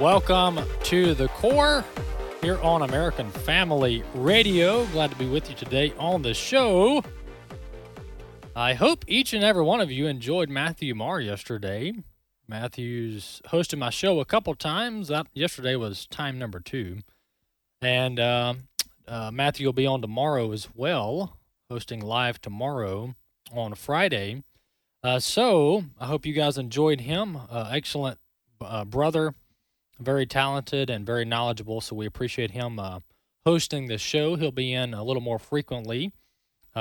Welcome to the Core here on American Family Radio. Glad to be with you today on the show. I hope each and every one of you enjoyed Matthew Marr yesterday. Matthew's hosted my show a couple times. That yesterday was time number two, and uh, uh, Matthew will be on tomorrow as well, hosting live tomorrow on Friday. Uh, so I hope you guys enjoyed him. Uh, excellent uh, brother, very talented and very knowledgeable. So we appreciate him uh, hosting this show. He'll be in a little more frequently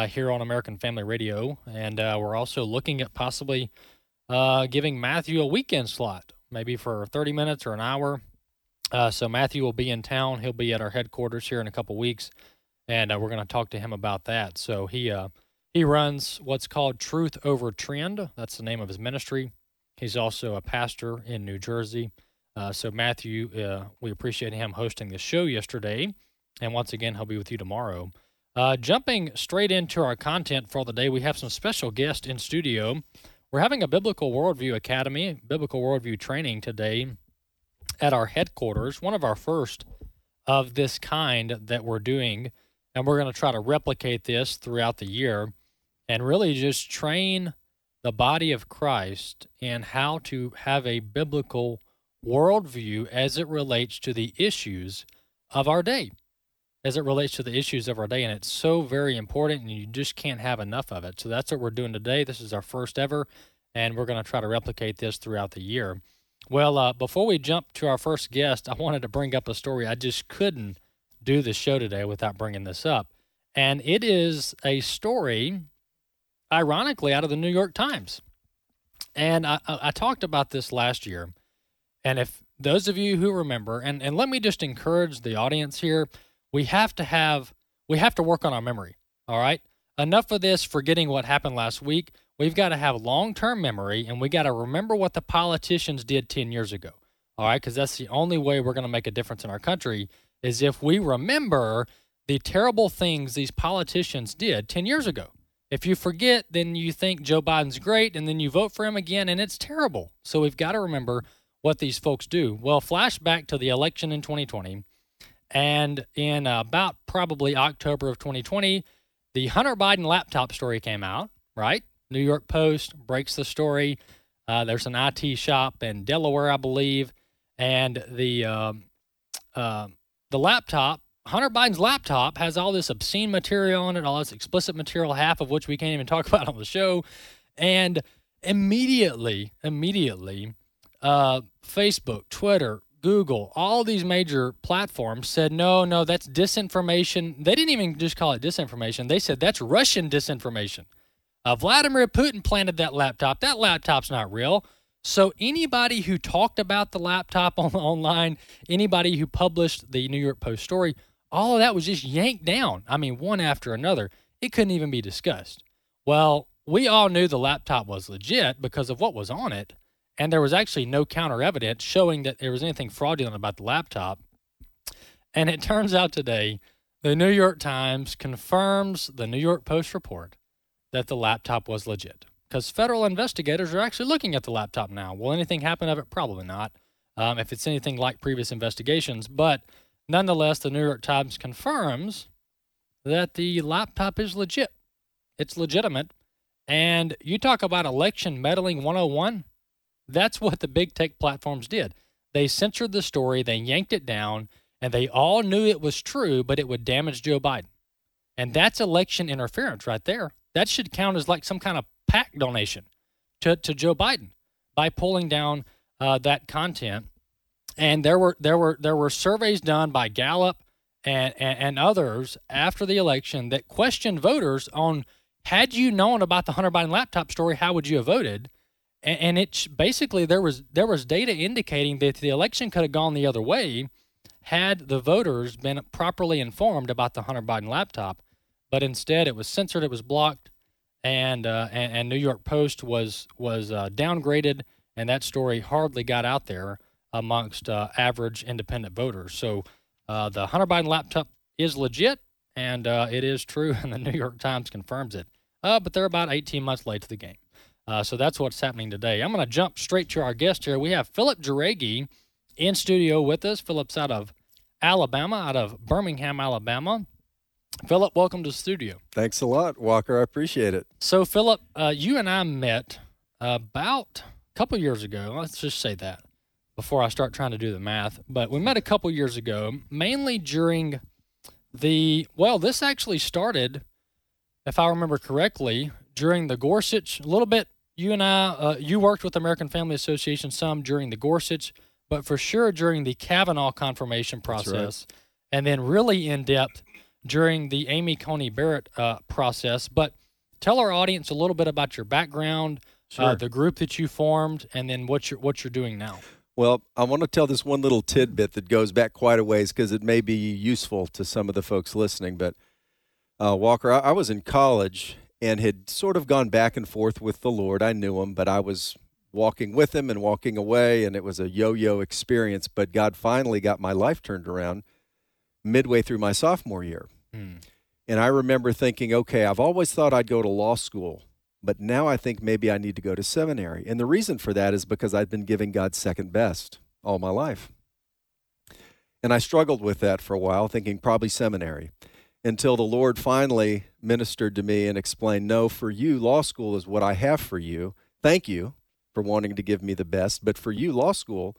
here on American Family Radio, and we're also looking at possibly uh, giving Matthew a weekend slot, maybe for 30 minutes or an hour. Uh, so Matthew will be in town. He'll be at our headquarters here in a couple weeks, and uh, we're going to talk to him about that. So he uh, he runs what's called Truth Over Trend. That's the name of his ministry. He's also a pastor in New Jersey. Uh, so Matthew, uh, we appreciate him hosting the show yesterday, and once again he'll be with you tomorrow. Uh, jumping straight into our content for the day, we have some special guests in studio. We're having a Biblical Worldview Academy, Biblical Worldview training today at our headquarters, one of our first of this kind that we're doing. And we're going to try to replicate this throughout the year and really just train the body of Christ in how to have a biblical worldview as it relates to the issues of our day as it relates to the issues of our day. And it's so very important, and you just can't have enough of it. So that's what we're doing today. This is our first ever, and we're going to try to replicate this throughout the year. Well, uh, before we jump to our first guest, I wanted to bring up a story. I just couldn't do the show today without bringing this up. And it is a story, ironically, out of the New York Times. And I, I talked about this last year. And if those of you who remember, and, and let me just encourage the audience here we have to have we have to work on our memory. All right. Enough of this forgetting what happened last week. We've got to have long term memory and we got to remember what the politicians did 10 years ago. All right. Because that's the only way we're going to make a difference in our country is if we remember the terrible things these politicians did 10 years ago. If you forget, then you think Joe Biden's great and then you vote for him again and it's terrible. So we've got to remember what these folks do. Well, flashback to the election in 2020. And in about probably October of 2020, the Hunter Biden laptop story came out, right? New York Post breaks the story. Uh, there's an IT shop in Delaware, I believe, and the um, uh, the laptop, Hunter Biden's laptop, has all this obscene material on it, all this explicit material, half of which we can't even talk about on the show. And immediately, immediately, uh, Facebook, Twitter, Google, all these major platforms said, no, no, that's disinformation. They didn't even just call it disinformation. They said that's Russian disinformation. Uh, Vladimir Putin planted that laptop. That laptop's not real. So anybody who talked about the laptop on online, anybody who published the New York Post story, all of that was just yanked down. I mean, one after another. It couldn't even be discussed. Well, we all knew the laptop was legit because of what was on it and there was actually no counter evidence showing that there was anything fraudulent about the laptop. And it turns out today, the New York Times confirms the New York Post report that the laptop was legit because federal investigators are actually looking at the laptop now. Will anything happen of it? Probably not. Um, if it's anything like previous investigations, but nonetheless, the New York Times confirms that the laptop is legit. It's legitimate. And you talk about election meddling 101. That's what the big tech platforms did. They censored the story, they yanked it down, and they all knew it was true, but it would damage Joe Biden. And that's election interference right there. That should count as like some kind of PAC donation to, to Joe Biden by pulling down uh, that content. And there were there were there were surveys done by Gallup and, and, and others after the election that questioned voters on had you known about the Hunter Biden laptop story, how would you have voted? And, and it's basically there was there was data indicating that the election could have gone the other way had the voters been properly informed about the Hunter Biden laptop, but instead it was censored, it was blocked, and uh, and, and New York Post was was uh, downgraded, and that story hardly got out there amongst uh, average independent voters. So uh, the Hunter Biden laptop is legit, and uh, it is true, and the New York Times confirms it. Uh, but they're about 18 months late to the game. Uh, so that's what's happening today. I'm going to jump straight to our guest here. We have Philip Jauregui in studio with us. Philip's out of Alabama, out of Birmingham, Alabama. Philip, welcome to the studio. Thanks a lot, Walker. I appreciate it. So, Philip, uh, you and I met about a couple years ago. Let's just say that before I start trying to do the math. But we met a couple years ago, mainly during the, well, this actually started, if I remember correctly, during the Gorsuch, a little bit. You and I, uh, you worked with American Family Association some during the Gorsuch, but for sure during the Kavanaugh confirmation process, right. and then really in depth during the Amy Coney Barrett uh, process. But tell our audience a little bit about your background, uh, sure. uh, the group that you formed, and then what you're what you're doing now. Well, I want to tell this one little tidbit that goes back quite a ways because it may be useful to some of the folks listening. But uh, Walker, I, I was in college and had sort of gone back and forth with the Lord. I knew him, but I was walking with him and walking away, and it was a yo yo experience. But God finally got my life turned around midway through my sophomore year. Hmm. And I remember thinking, okay, I've always thought I'd go to law school, but now I think maybe I need to go to seminary. And the reason for that is because I'd been giving God second best all my life. And I struggled with that for a while, thinking probably seminary until the Lord finally ministered to me and explained, No, for you, law school is what I have for you. Thank you for wanting to give me the best. But for you, law school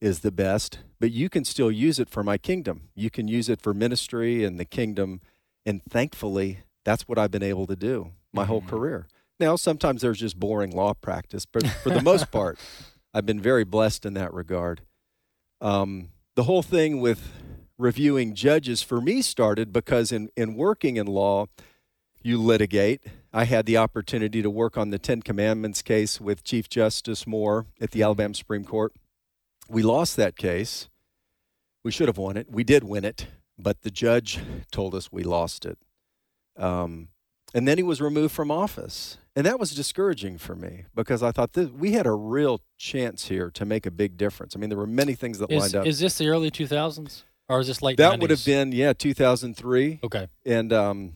is the best, but you can still use it for my kingdom. You can use it for ministry and the kingdom. And thankfully, that's what I've been able to do my mm-hmm. whole career. Now, sometimes there's just boring law practice, but for the most part, I've been very blessed in that regard. Um, the whole thing with reviewing judges for me started because in, in working in law, you litigate. I had the opportunity to work on the Ten Commandments case with Chief Justice Moore at the Alabama Supreme Court. We lost that case. We should have won it. We did win it, but the judge told us we lost it. Um, and then he was removed from office. And that was discouraging for me because I thought this, we had a real chance here to make a big difference. I mean, there were many things that is, lined up. Is this the early 2000s? Or is this late? That 90s? would have been yeah, 2003. Okay. And um,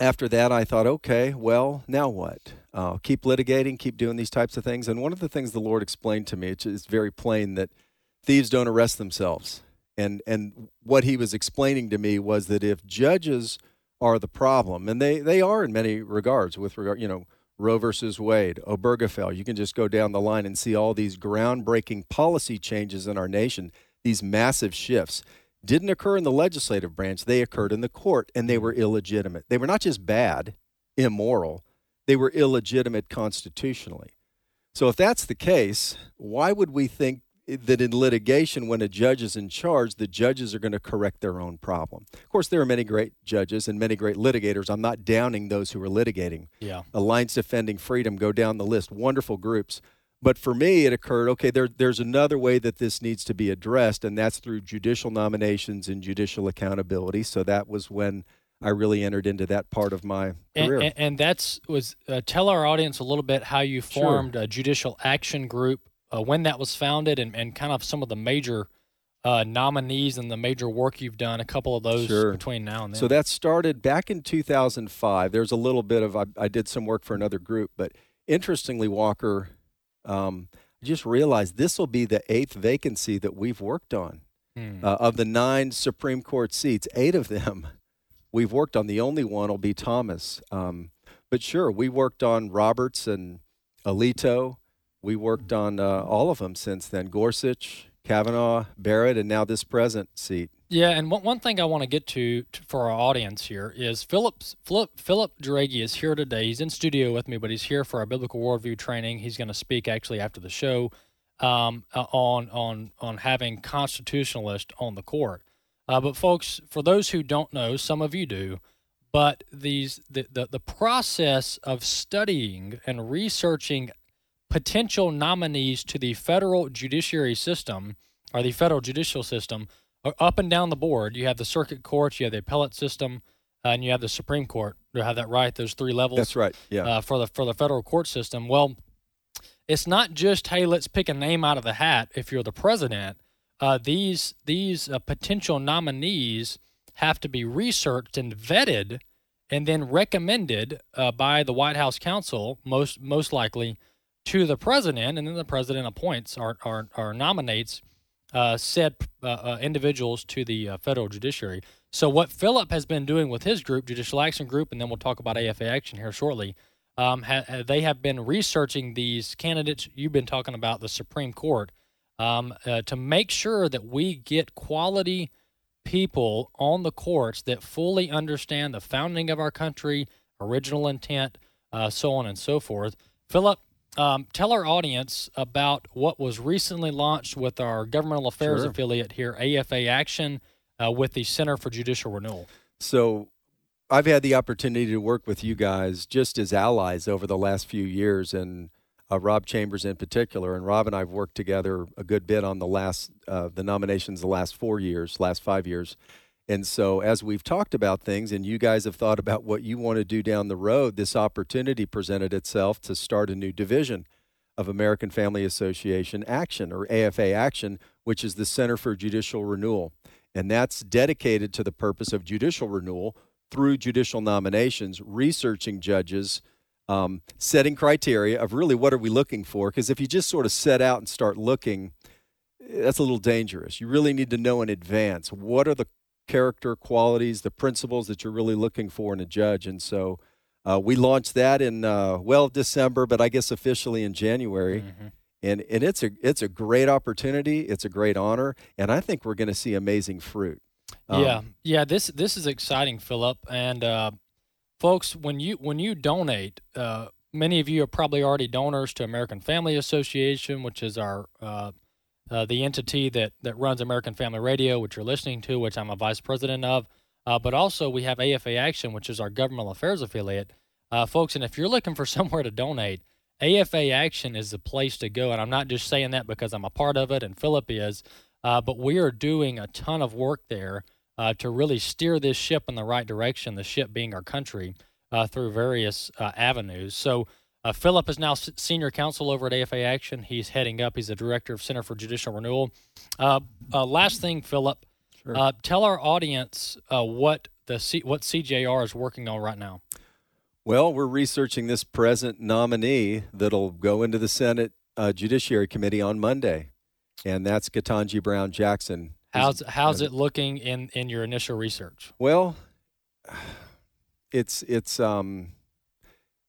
after that, I thought, okay, well, now what? Uh, keep litigating, keep doing these types of things. And one of the things the Lord explained to me, it's, very plain that thieves don't arrest themselves. And and what He was explaining to me was that if judges are the problem, and they they are in many regards, with regard, you know. Roe versus Wade, Obergefell. You can just go down the line and see all these groundbreaking policy changes in our nation these massive shifts didn't occur in the legislative branch, they occurred in the court, and they were illegitimate. They were not just bad, immoral, they were illegitimate constitutionally. So, if that's the case, why would we think that in litigation, when a judge is in charge, the judges are going to correct their own problem? Of course, there are many great judges and many great litigators. I'm not downing those who are litigating. Yeah. Alliance Defending Freedom, go down the list, wonderful groups. But for me, it occurred okay, there, there's another way that this needs to be addressed, and that's through judicial nominations and judicial accountability. So that was when I really entered into that part of my career. And, and, and that's was uh, tell our audience a little bit how you formed sure. a judicial action group, uh, when that was founded, and, and kind of some of the major uh, nominees and the major work you've done. A couple of those sure. between now and then. So that started back in 2005. There's a little bit of I, I did some work for another group, but interestingly, Walker um, I just realized this will be the eighth vacancy that we've worked on. Hmm. Uh, of the nine Supreme Court seats, eight of them we've worked on. The only one will be Thomas. Um, but sure, we worked on Roberts and Alito. We worked on uh, all of them since then Gorsuch, Kavanaugh, Barrett, and now this present seat. Yeah, and one, one thing I want to get to, to for our audience here is Philip's Philip Philip Jauregui is here today. He's in studio with me, but he's here for our biblical worldview training. He's going to speak actually after the show um, uh, on on on having constitutionalists on the court. Uh, but folks, for those who don't know, some of you do, but these the, the the process of studying and researching potential nominees to the federal judiciary system or the federal judicial system are up and down the board. You have the circuit courts, you have the appellate system, uh, and you have the Supreme Court. Do I have that right? Those three levels. That's right. Yeah. Uh, for the for the federal court system. Well, it's not just hey, let's pick a name out of the hat. If you're the president, uh, these these uh, potential nominees have to be researched and vetted, and then recommended uh, by the White House counsel, most most likely, to the president, and then the president appoints or or, or nominates uh, said uh, uh, individuals to the uh, federal judiciary. So what Philip has been doing with his group, Judicial Action Group, and then we'll talk about AFA Action here shortly. Um, ha- they have been researching these candidates you've been talking about, the Supreme Court, um, uh, to make sure that we get quality people on the courts that fully understand the founding of our country, original intent, uh, so on and so forth. Philip, um, tell our audience about what was recently launched with our governmental affairs Sure. affiliate here, AFA Action, uh, with the Center for Judicial Renewal. So I've had the opportunity to work with you guys just as allies over the last few years, and uh, Rob Chambers in particular. And Rob and I've worked together a good bit on the last uh, the nominations the last four years, last five years. And so, as we've talked about things, and you guys have thought about what you want to do down the road, this opportunity presented itself to start a new division of American Family Association Action, or AFA Action, which is the Center for Judicial Renewal. And that's dedicated to the purpose of judicial renewal through judicial nominations, researching judges, um, setting criteria of really what are we looking for. Because if you just sort of set out and start looking, that's a little dangerous. You really need to know in advance what are the character qualities, the principles that you're really looking for in a judge. And so uh, we launched that in uh, well December, but I guess officially in January. And, and it's a it's a great opportunity. It's a great honor, and I think we're going to see amazing fruit. Um, yeah, yeah. This this is exciting, Philip. And uh, folks, when you when you donate, uh, many of you are probably already donors to American Family Association, which is our uh, the entity that that runs American Family Radio, which you're listening to, which I'm a vice president of. Uh, but also we have AFA Action, which is our governmental affairs affiliate, uh, folks. And if you're looking for somewhere to donate, AFA Action is the place to go. And I'm not just saying that because I'm a part of it and Philip is, uh, but we are doing a ton of work there uh, to really steer this ship in the right direction, the ship being our country, uh, through various avenues. So, uh, Philip is now senior counsel over at AFA Action. He's heading up, he's the director of Center for Judicial Renewal. Uh, uh, last thing, Philip, uh, tell our audience uh, what the C- what CJR is working on right now. Well, we're researching this present nominee that'll go into the Senate uh, Judiciary Committee on Monday, and that's Ketanji Brown Jackson. How's how's it looking in in your initial research? Well, it's it's um,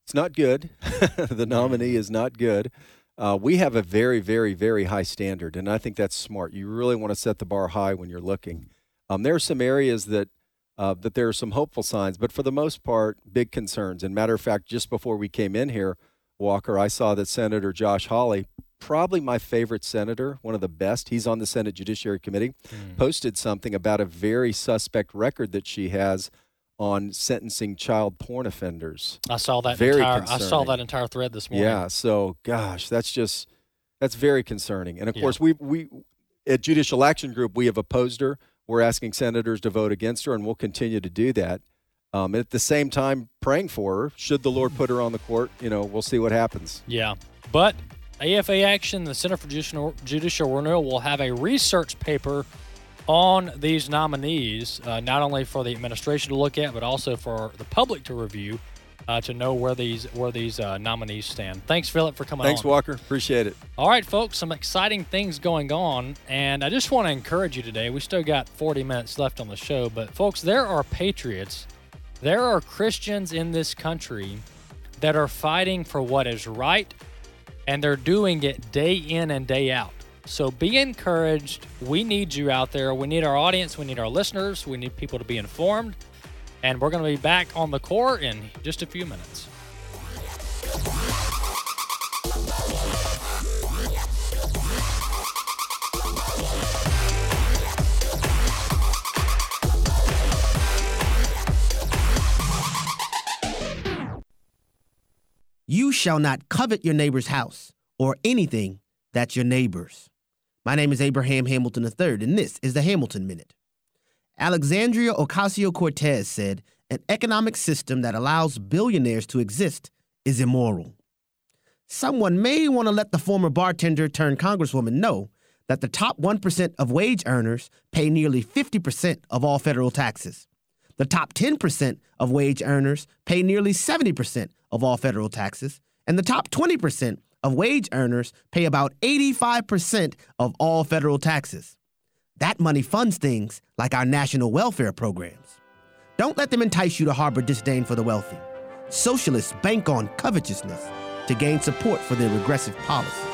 it's not good. the nominee is not good. Uh, we have a very, very, very high standard, and I think that's smart. You really want to set the bar high when you're looking. Um, there are some areas that uh, that there are some hopeful signs, but for the most part, big concerns. And matter of fact, just before we came in here, Walker, I saw that Senator Josh Hawley, probably my favorite senator, one of the best. He's on the Senate Judiciary Committee. Posted something about a very suspect record that she has on sentencing child porn offenders. I saw that Very entire I saw that entire thread this morning. Yeah. So, gosh, that's just that's very concerning. And of Yeah. course, we we at Judicial Action Group we have opposed her. We're asking senators to vote against her, and we'll continue to do that. Um, at the same time, praying for her. Should the Lord put her on the court, you know, we'll see what happens. Yeah. But AFA Action, the Center for Judicial, Judicial Renewal, will have a research paper on these nominees, uh, not only for the administration to look at, but also for the public to review uh, to know where these where these uh, nominees stand. Thanks, Philip, for coming Thanks, on. Walker. Appreciate it. All right, folks, some exciting things going on. And I just want to encourage you today. We still got 40 minutes left on the show, but folks, there are patriots, there are Christians in this country that are fighting for what is right, and they're doing it day in and day out. So be encouraged. We need you out there. We need our audience. We need our listeners. We need people to be informed. And we're going to be back on the core in just a few minutes. You shall not covet your neighbor's house. or anything that's your neighbor's. My name is Abraham Hamilton III, and this is the Hamilton Minute. Alexandria Ocasio Cortez said, An economic system that allows billionaires to exist is immoral. Someone may want to let the former bartender turned congresswoman know that the top 1% of wage earners pay nearly 50% of all federal taxes. The top 10% of wage earners pay nearly 70% of all federal taxes, and the top 20% of wage earners pay about 85% of all federal taxes. That money funds things like our national welfare programs. Don't let them entice you to harbor disdain for the wealthy. Socialists bank on covetousness to gain support for their regressive policies.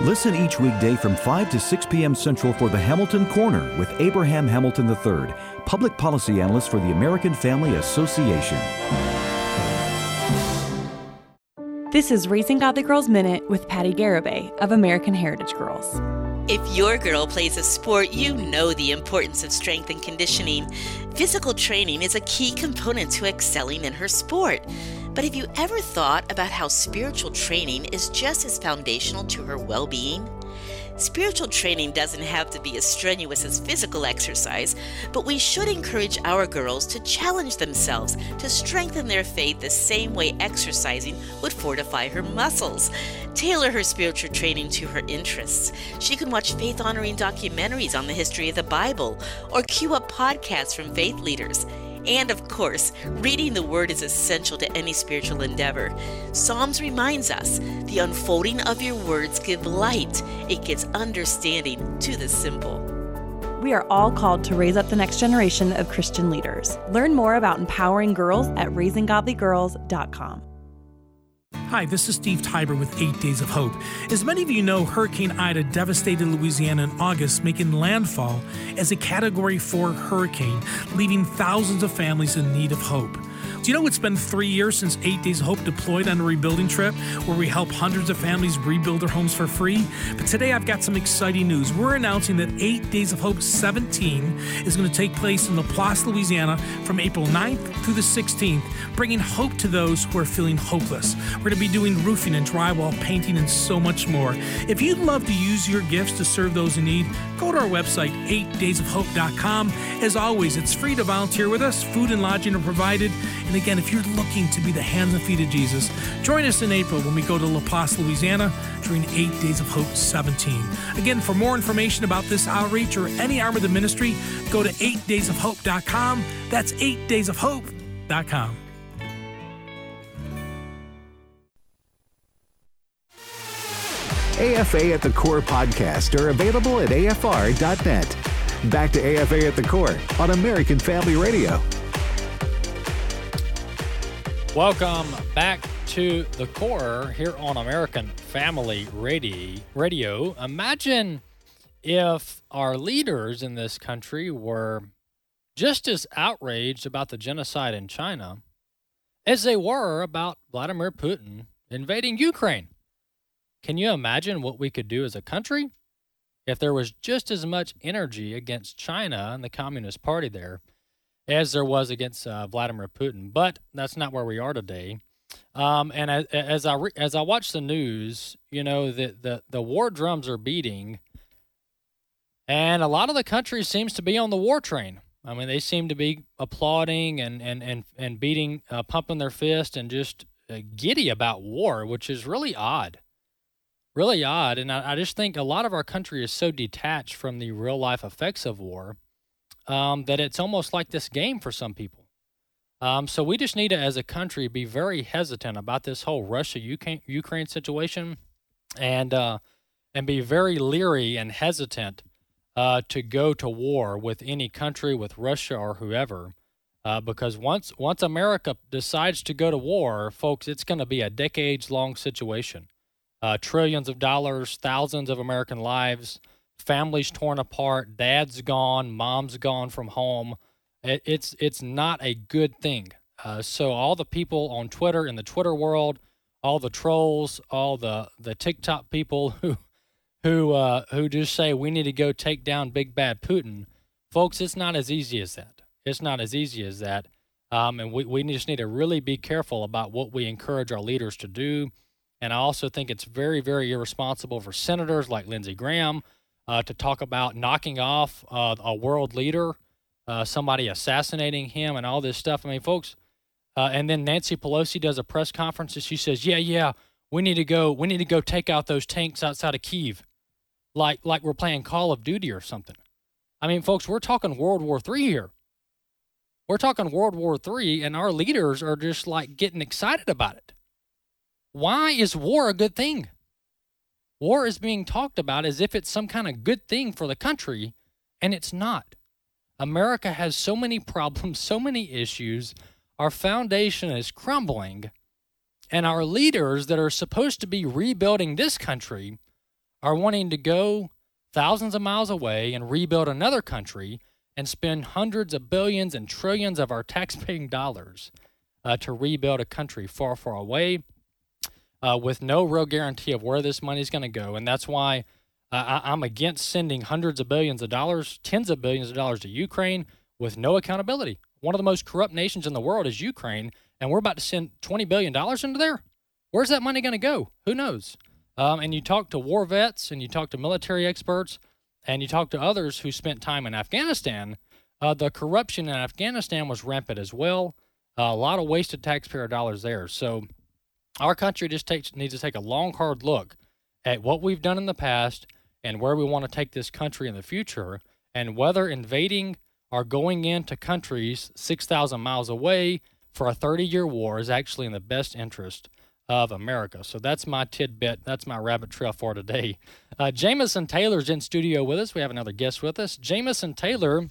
Listen each weekday from 5 to 6 p.m. Central for the Hamilton Corner with Abraham Hamilton III, public policy analyst for the American Family Association. This is Raising Godly Girls Minute with Patti Garibay of American Heritage Girls. If your girl plays a sport, you know the importance of strength and conditioning. Physical training is a key component to excelling in her sport. But have you ever thought about how spiritual training is just as foundational to her well being? Spiritual training doesn't have to be as strenuous as physical exercise, but we should encourage our girls to challenge themselves to strengthen their faith the same way exercising would fortify her muscles. Tailor her spiritual training to her interests. She can watch faith honoring documentaries on the history of the Bible or queue up podcasts from faith leaders. And of course, reading the Word is essential to any spiritual endeavor. Psalms reminds us the unfolding of your words give light, it gives understanding to the simple. We are all called to raise up the next generation of Christian leaders. Learn more about empowering girls at raisinggodlygirls.com. Hi, this is Steve Tybor with Eight Days of Hope. As many of you know, Hurricane Ida devastated Louisiana in August, making landfall as a Category 4 hurricane, leaving thousands of families in need of hope. Do you know it's been three years since Eight Days of Hope deployed on a rebuilding trip where we help hundreds of families rebuild their homes for free? But today I've got some exciting news. We're announcing that Eight Days of Hope 17 is going to take place in LaPlace, Louisiana from April 9th through the 16th, bringing hope to those who are feeling hopeless. We're going to be doing roofing and drywall, painting, and so much more. If you'd love to use your gifts to serve those in need, go to our website, 8daysofhope.com. As always, it's free to volunteer with us. Food and lodging are provided. And again, if you're looking to be the hands and feet of Jesus, join us in April when we go to LaPlace, Louisiana during 8 Days of Hope 17. Again, for more information about this outreach or any arm of the ministry, go to 8daysofhope.com. That's 8daysofhope.com. AFA at the Core podcast are available at afr.net. Back to AFA at the Core on American Family Radio. Welcome back to the core here on American Family Radio. Imagine if our leaders in this country were just as outraged about the genocide in China as they were about Vladimir Putin invading Ukraine. Can you imagine what we could do as a country if there was just as much energy against China and the Communist Party there as there was against uh, Vladimir Putin? But that's not where we are today. Um, and as, as I re- as I watch the news, you know the, the the war drums are beating, and a lot of the country seems to be on the war train. I mean, they seem to be applauding and and and and beating, uh, pumping their fist, and just uh, giddy about war, which is really odd really odd. And I, I, just think a lot of our country is so detached from the real life effects of war um, that it's almost like this game for some people. Um, so we just need to, as a country, be very hesitant about this whole Russia Ukraine situation, and uh, and be very leery and hesitant uh, to go to war with any country, with Russia or whoever. Uh, because once once America decides to go to war, folks, it's going to be a decades long situation uh, trillions of dollars, thousands of American lives, families torn apart, dad's gone, mom's gone from home. It, it's it's not a good thing. Uh, so all the people on Twitter in the Twitter world, all the trolls, all the the TikTok people who who uh, who just say we need to go take down big bad Putin, folks, it's not as easy as that. It's not as easy as that. Um, and we, we just need to really be careful about what we encourage our leaders to do And I also think it's very, very irresponsible for senators like Lindsey Graham uh, to talk about knocking off uh, a world leader, uh, somebody assassinating him, and all this stuff. I mean, folks, uh, and then Nancy Pelosi does a press conference and she says, "Yeah, yeah, we need to go. We need to go take out those tanks outside of Kiev, like like we're playing Call of Duty or something." I mean, folks, we're talking World War Three here. We're talking World War Three, and our leaders are just like getting excited about it. Why is war a good thing? War is being talked about as if it's some kind of good thing for the country, and it's not. America has so many problems, so many issues. Our foundation is crumbling, and our leaders that are supposed to be rebuilding this country are wanting to go thousands of miles away and rebuild another country and spend hundreds of billions and trillions of our taxpaying dollars uh, to rebuild a country far, far away uh, with no real guarantee of where this money is going to go. And that's why uh, I, I'm against sending hundreds of billions of dollars, tens of billions of dollars to Ukraine with no accountability. One of the most corrupt nations in the world is Ukraine, and we're about to send $20 billion into there. Where's that money going to go? Who knows? Um, and you talk to war vets and you talk to military experts and you talk to others who spent time in Afghanistan, uh, the corruption in Afghanistan was rampant as well. Uh, a lot of wasted taxpayer dollars there. So our country just takes, needs to take a long, hard look at what we've done in the past and where we want to take this country in the future, and whether invading or going into countries 6,000 miles away for a 30 year war is actually in the best interest of America. So that's my tidbit. That's my rabbit trail for today. Uh, Jameson Taylor's in studio with us. We have another guest with us. Jameson Taylor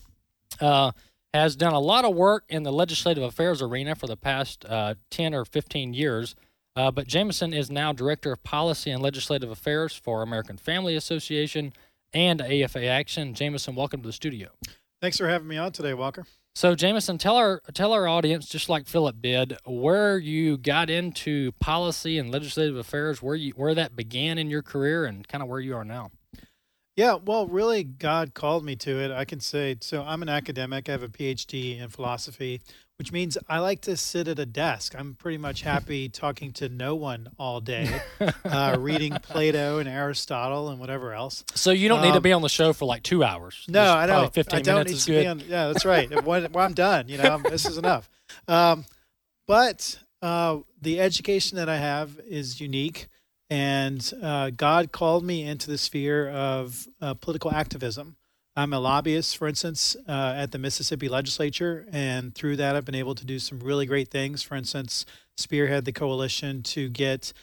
uh, has done a lot of work in the legislative affairs arena for the past uh, 10 or 15 years. Uh, but Jameson is now Director of Policy and Legislative Affairs for American Family Association and AFA Action. Jameson, welcome to the studio. Thanks for having me on today, Walker. So, Jameson, tell our tell our audience, just like Philip did, where you got into policy and legislative affairs, where you where that began in your career, and kind of where you are now. Yeah, well, really, God called me to it. I can say so. I'm an academic. I have a PhD in philosophy, which means I like to sit at a desk. I'm pretty much happy talking to no one all day, uh, reading Plato and Aristotle and whatever else. So you don't um, need to be on the show for like two hours. No, Just I don't. Fifteen I don't minutes need is to good. be on. Yeah, that's right. when, when I'm done, you know, this is enough. Um, but uh, the education that I have is unique, and uh, God called me into the sphere of uh, political activism. I'm a lobbyist, for instance, uh, at the Mississippi legislature, and through that, I've been able to do some really great things. For instance, spearhead the coalition to get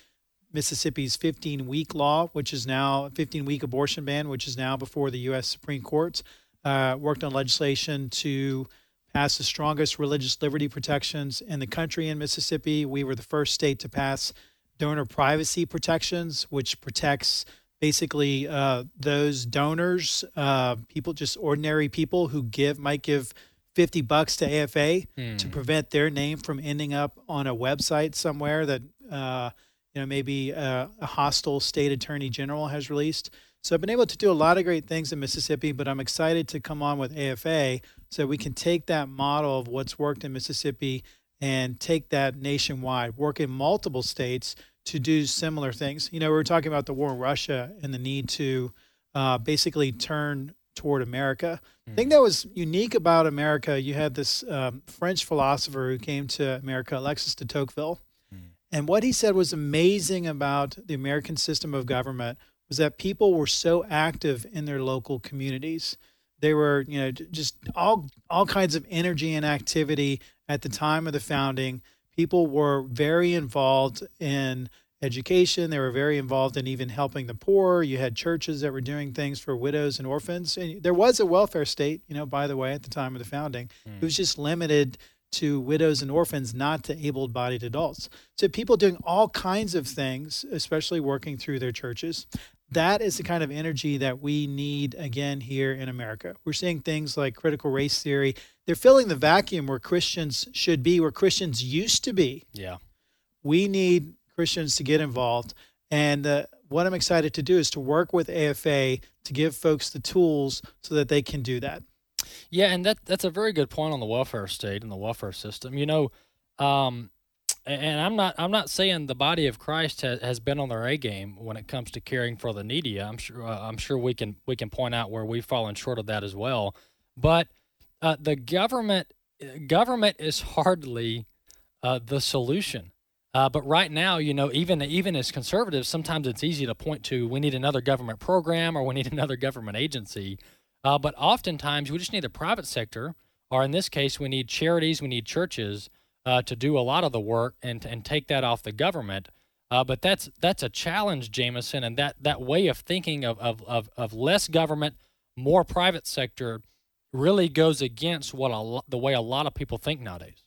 Mississippi's 15 week law, which is now 15 week abortion ban, which is now before the U.S. Supreme Court. Uh, worked on legislation to pass the strongest religious liberty protections in the country in Mississippi. We were the first state to pass donor privacy protections, which protects basically uh, those donors, uh, people, just ordinary people who give might give 50 bucks to AFA to prevent their name from ending up on a website somewhere that uh, you know maybe a, a hostile state attorney general has released. So I've been able to do a lot of great things in Mississippi, but I'm excited to come on with AFA so we can take that model of what's worked in Mississippi and take that nationwide, work in multiple states to do similar things. You know, we were talking about the war in Russia and the need to uh, basically turn toward America. The thing that was unique about America, you had this um, French philosopher who came to America, Alexis de Tocqueville. And what he said was amazing about the American system of government was that people were so active in their local communities. They were, you know, just all all kinds of energy and activity at the time of the founding. People were very involved in education. They were very involved in even helping the poor. You had churches that were doing things for widows and orphans. And there was a welfare state, you know, by the way, at the time of the founding. It was hmm. just limited to widows and orphans, not to able bodied adults. So people doing all kinds of things, especially working through their churches. That is the kind of energy that we need again here in America. We're seeing things like critical race theory. They're filling the vacuum where Christians should be, where Christians used to be. Yeah. We need Christians to get involved. And uh, what I'm excited to do is to work with AFA to give folks the tools so that they can do that. Yeah, and that that's a very good point on the welfare state and the welfare system. You know, um, and I'm not I'm not saying the body of Christ has, has been on their A game when it comes to caring for the needy. I'm sure uh, I'm sure we can we can point out where we've fallen short of that as well. But uh, the government government is hardly uh, the solution. Uh, but right now, you know, even even as conservatives, sometimes it's easy to point to we need another government program or we need another government agency. Uh, but oftentimes, we just need the private sector, or in this case, we need charities, we need churches uh, to do a lot of the work and and take that off the government. Uh, but that's that's a challenge, Jameson, and that that way of thinking of of of, of less government, more private sector, really goes against what a the way a lot of people think nowadays.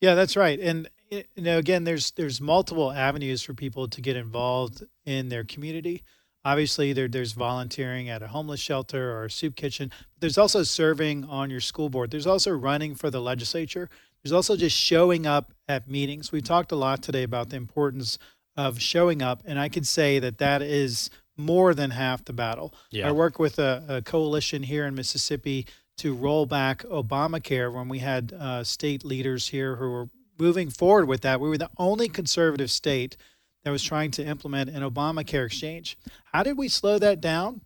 Yeah, that's right. And you know, again, there's there's multiple avenues for people to get involved in their community. Obviously, there, there's volunteering at a homeless shelter or a soup kitchen. There's also serving on your school board. There's also running for the legislature. There's also just showing up at meetings. We talked a lot today about the importance of showing up, and I could say that that is more than half the battle. Yeah. I work with a, a coalition here in Mississippi to roll back Obamacare when we had uh, state leaders here who were moving forward with that. We were the only conservative state that was trying to implement an Obamacare exchange. How did we slow that down?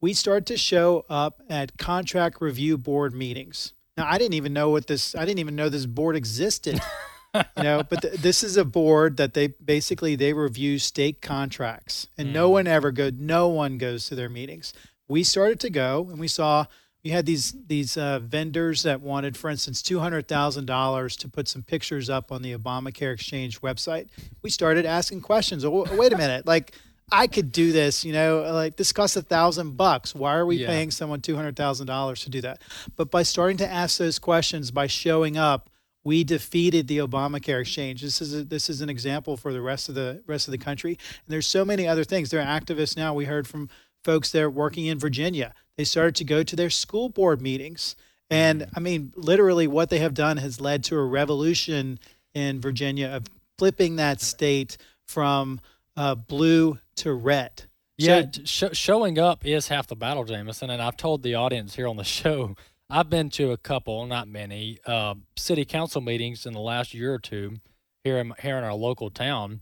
We started to show up at contract review board meetings. Now, I didn't even know what this, I didn't even know this board existed. you know, but th- this is a board that they basically they review state contracts, and no one ever go, no one goes to their meetings. We started to go, and we saw you had these these uh, vendors that wanted, for instance, two hundred thousand dollars to put some pictures up on the Obamacare Exchange website. We started asking questions. Oh, wait a minute, like I could do this, you know, like this costs a thousand bucks. Why are we Yeah. paying someone two hundred thousand dollars to do that? But by starting to ask those questions, by showing up, we defeated the Obamacare exchange. This is a, this is an example for the rest of the rest of the country. And there's so many other things. There are activists now. We heard from folks there working in Virginia. They started to go to their school board meetings. And mm. I mean, literally, what they have done has led to a revolution in Virginia of flipping that state from uh, blue to red. Yeah, So- sh- showing up is half the battle, Jameson. And I've told the audience here on the show, I've been to a couple, not many, uh, city council meetings in the last year or two here in here in our local town,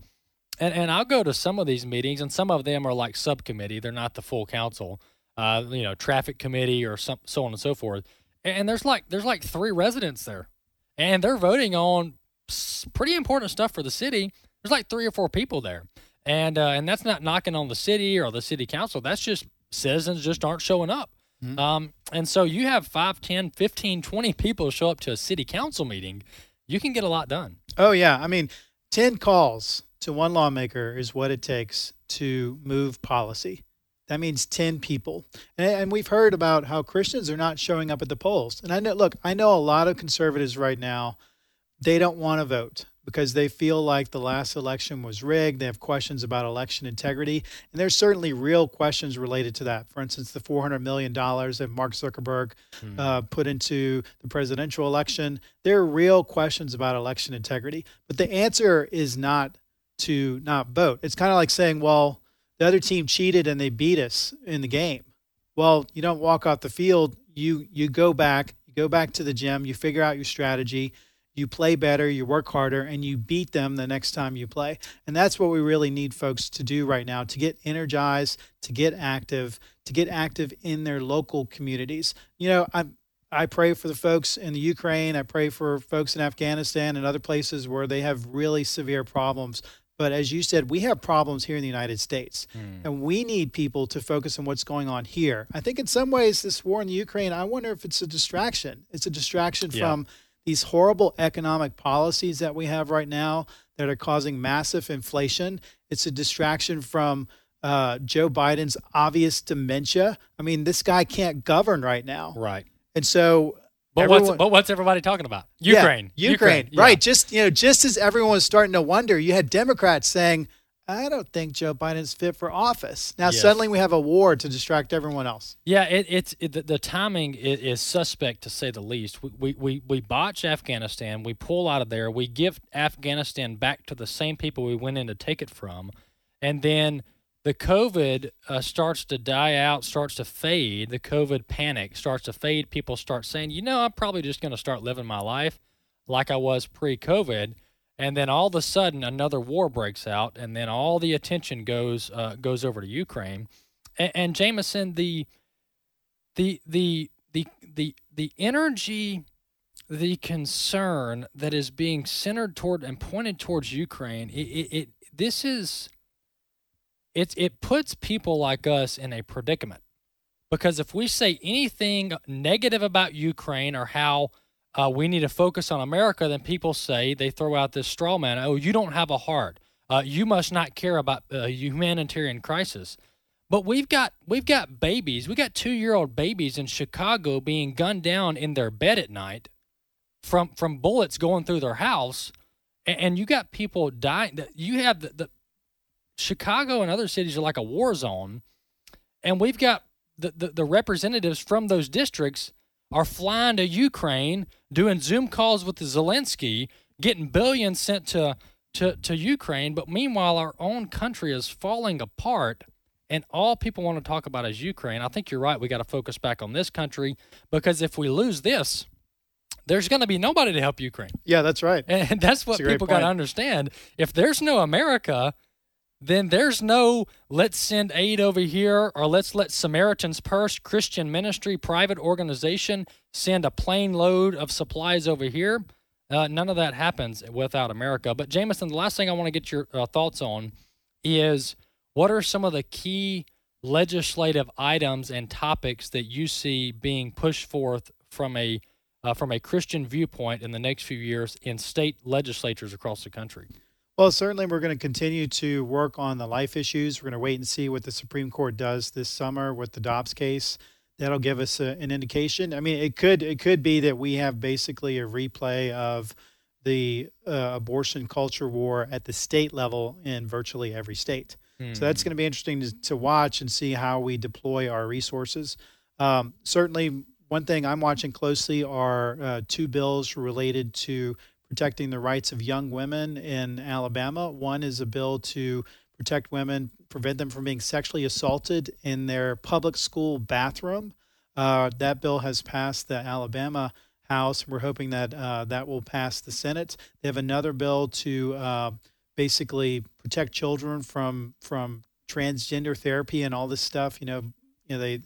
and and I'll go to some of these meetings, and some of them are like subcommittee; they're not the full council. Uh, you know, traffic committee or some so on and so forth. And, and there's like there's like three residents there, and they're voting on pretty important stuff for the city. There's like three or four people there, and uh, and that's not knocking on the city or the city council. That's just citizens just aren't showing up. Um, and so you have 5, 10, 15, 20 people show up to a city council meeting, you can get a lot done. Oh yeah, I mean, ten calls to one lawmaker is what it takes to move policy. That means ten people, and, and we've heard about how Christians are not showing up at the polls. And I know, look, I know a lot of conservatives right now. They don't want to vote because they feel like the last election was rigged. They have questions about election integrity, and there's certainly real questions related to that. For instance, the 400 million dollars that Mark Zuckerberg uh, put into the presidential election. There are real questions about election integrity, but the answer is not to not vote. It's kind of like saying, well, the other team cheated and they beat us in the game. Well, you don't walk off the field. You you go back, you go back to the gym, you figure out your strategy, you play better, you work harder, and you beat them the next time you play. And that's what we really need folks to do right now to get energized, to get active, to get active in their local communities. You know, I I pray for the folks in the Ukraine. I pray for folks in Afghanistan and other places where they have really severe problems. But as you said, we have problems here in the United States, hmm. and we need people to focus on what's going on here. I think in some ways, this war in the Ukraine, I wonder if it's a distraction. It's a distraction Yeah. from these horrible economic policies that we have right now that are causing massive inflation. It's a distraction from uh, Joe Biden's obvious dementia. I mean, this guy can't govern right now. Right. And so, But everyone- what's but what's everybody talking about? Yeah, Ukraine. Ukraine, yeah. right? Just you know, just as everyone was starting to wonder, you had Democrats saying, "I don't think Joe Biden's fit for office." Now Yes. suddenly we have a war to distract everyone else. Yeah, it, it's it, the, the timing is, is suspect to say the least. We, we we we botch Afghanistan. We pull out of there. We give Afghanistan back to the same people we went in to take it from, and then the COVID uh, starts to die out, starts to fade. The COVID panic starts to fade. People start saying, you know, I'm probably just going to start living my life like I was pre-COVID. And then all of a sudden another war breaks out, and then all the attention goes uh, goes over to Ukraine. And, and Jameson, the the the the the the energy, the concern that is being centered toward and pointed towards Ukraine, it, it, it this is it it puts people like us in a predicament because if we say anything negative about Ukraine or how uh, we need to focus on America, then people say they throw out this straw man. Oh, you don't have a heart. Uh, you must not care about a humanitarian crisis. But we've got we've got babies. We got two year old babies in Chicago being gunned down in their bed at night from from bullets going through their house, and, and you got people dying. You have the, the Chicago and other cities are like a war zone, and we've got the, the, the representatives from those districts are flying to Ukraine, doing Zoom calls with Zelensky, getting billions sent to, to, to Ukraine. But meanwhile, our own country is falling apart, and all people want to talk about is Ukraine. I think you're right. We got to focus back on this country because if we lose this, there's going to be nobody to help Ukraine. Yeah, that's right. And that's what That's people got to understand. If there's no America, then there's no let's send aid over here or let's let Samaritan's Purse Christian ministry private organization send a plane load of supplies over here. Uh, none of that happens without America. But Jameson, the last thing I want to get your uh, thoughts on is what are some of the key legislative items and topics that you see being pushed forth from a uh, from a Christian viewpoint in the next few years in state legislatures across the country? Well, certainly we're going to continue to work on the life issues. We're going to wait and see what the Supreme Court does this summer with the Dobbs case. That'll give us a, an indication. I mean, it could it could be that we have basically a replay of the uh, abortion culture war at the state level in virtually every state. So that's going to be interesting to, to watch and see how we deploy our resources. Um, certainly, one thing I'm watching closely are uh, two bills related to protecting the rights of young women in Alabama. One is a bill to protect women, prevent them from being sexually assaulted in their public school bathroom. Uh, that bill has passed the Alabama House. We're hoping that uh, that will pass the Senate. They have another bill to uh, basically protect children from from transgender therapy and all this stuff. You know, you know they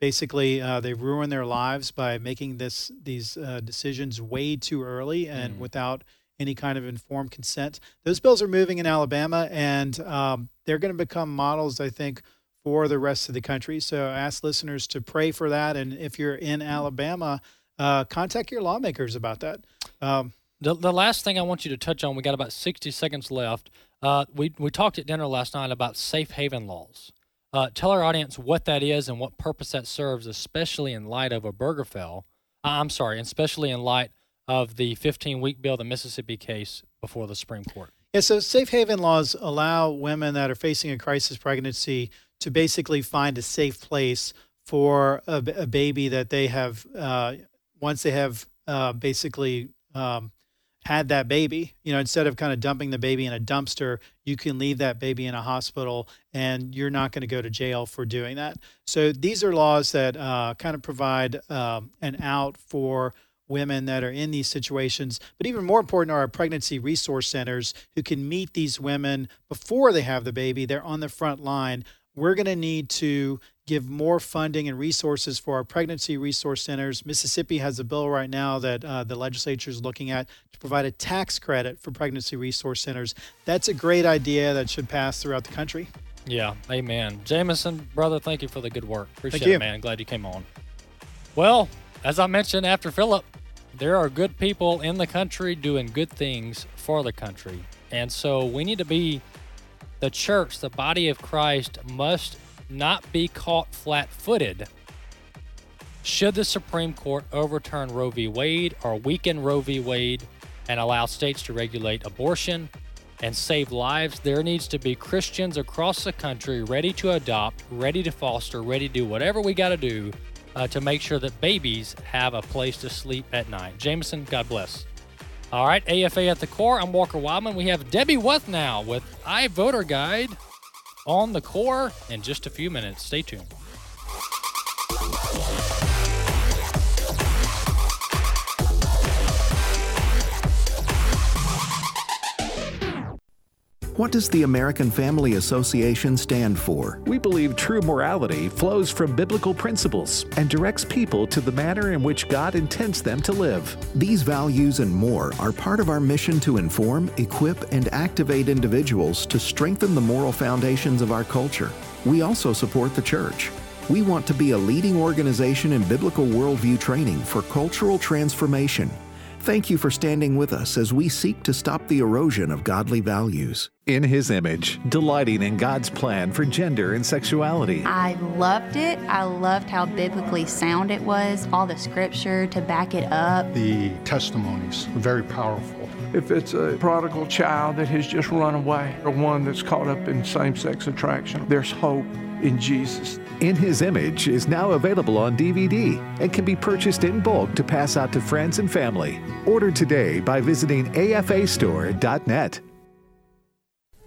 basically uh, they ruin their lives by making this these uh, decisions way too early and without any kind of informed consent. Those bills are moving in Alabama, and um, they're going to become models, I think, for the rest of the country. So I ask listeners to pray for that, and if you're in Alabama, uh, contact your lawmakers about that. Um, The, the last thing I want you to touch on, we got about 60 seconds left. Uh, we, we talked at dinner last night about safe haven laws. Uh, tell our audience what that is and what purpose that serves, especially in light of a Obergefell. Uh, I'm sorry, especially in light of the 15 week bill, the Mississippi case before the Supreme Court. Yeah, so safe haven laws allow women that are facing a crisis pregnancy to basically find a safe place for a, a baby that they have, uh, once they have uh, basically um, had that baby, you know, instead of kind of dumping the baby in a dumpster, you can leave that baby in a hospital and you're not going to go to jail for doing that. So these are laws that uh, kind of provide um, an out for women that are in these situations. But even more important are our pregnancy resource centers who can meet these women before they have the baby. They're on the front line. We're going to need to give more funding and resources for our pregnancy resource centers. Mississippi has a bill right now that uh, the legislature is looking at to provide a tax credit for pregnancy resource centers. That's a great idea that should pass throughout the country. Yeah, amen. Jameson, brother, thank you for the good work. Appreciate you. it, man. Glad you came on. Well, as I mentioned after Philip, there are good people in the country doing good things for the country. And so we need to be the church, the body of Christ, must not be caught flat footed. Should the Supreme Court overturn Roe v. Wade or weaken Roe v. Wade and allow states to regulate abortion and save lives, there needs to be Christians across the country ready to adopt, ready to foster, ready to do whatever we got to do uh, to make sure that babies have a place to sleep at night. Jameson, God bless. All right, AFA at the core. I'm Walker Wildman. We have Debbie Wuthnow with iVoter Guide on the core in just a few minutes. Stay tuned. What does the American Family Association stand for? We believe true morality flows from biblical principles and directs people to the manner in which God intends them to live. These values and more are part of our mission to inform, equip, and activate individuals to strengthen the moral foundations of our culture. We also support the church. We want to be a leading organization in biblical worldview training for cultural transformation. Thank you for standing with us as we seek to stop the erosion of godly values. In His image, delighting in God's plan for gender and sexuality. I loved it. I loved how biblically sound it was, all the scripture to back it up. The testimonies were very powerful. If it's a prodigal child that has just run away or one that's caught up in same sex attraction, there's hope in Jesus. In His Image is now available on DVD and can be purchased in bulk to pass out to friends and family. Order today by visiting afastore.net.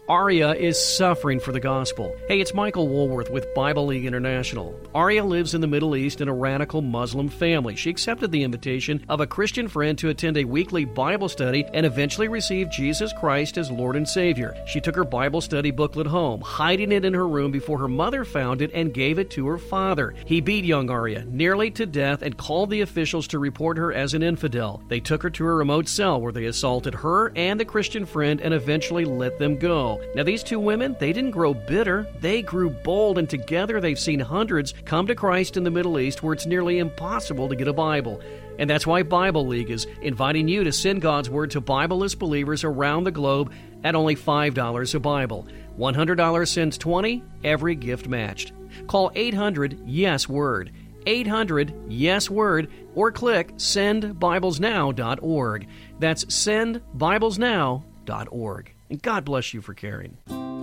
Aria is suffering for the gospel. Hey, it's Michael Woolworth with Bible League International. Aria lives in the Middle East in a radical Muslim family. She accepted the invitation of a Christian friend to attend a weekly Bible study and eventually received Jesus Christ as Lord and Savior. She took her Bible study booklet home, hiding it in her room before her mother found it and gave it to her father. He beat young Aria nearly to death and called the officials to report her as an infidel. They took her to a remote cell where they assaulted her and the Christian friend and eventually let them go. Now, these two women, they didn't grow bitter, they grew bold, and together they've seen hundreds come to Christ in the Middle East where it's nearly impossible to get a Bible. And that's why Bible League is inviting you to send God's Word to Bibleless believers around the globe at only $5 a Bible. $100 sends 20, every gift matched. Call 800 Yes Word. 800 Yes Word or click sendbiblesnow.org. That's sendbiblesnow.org. And God bless you for caring.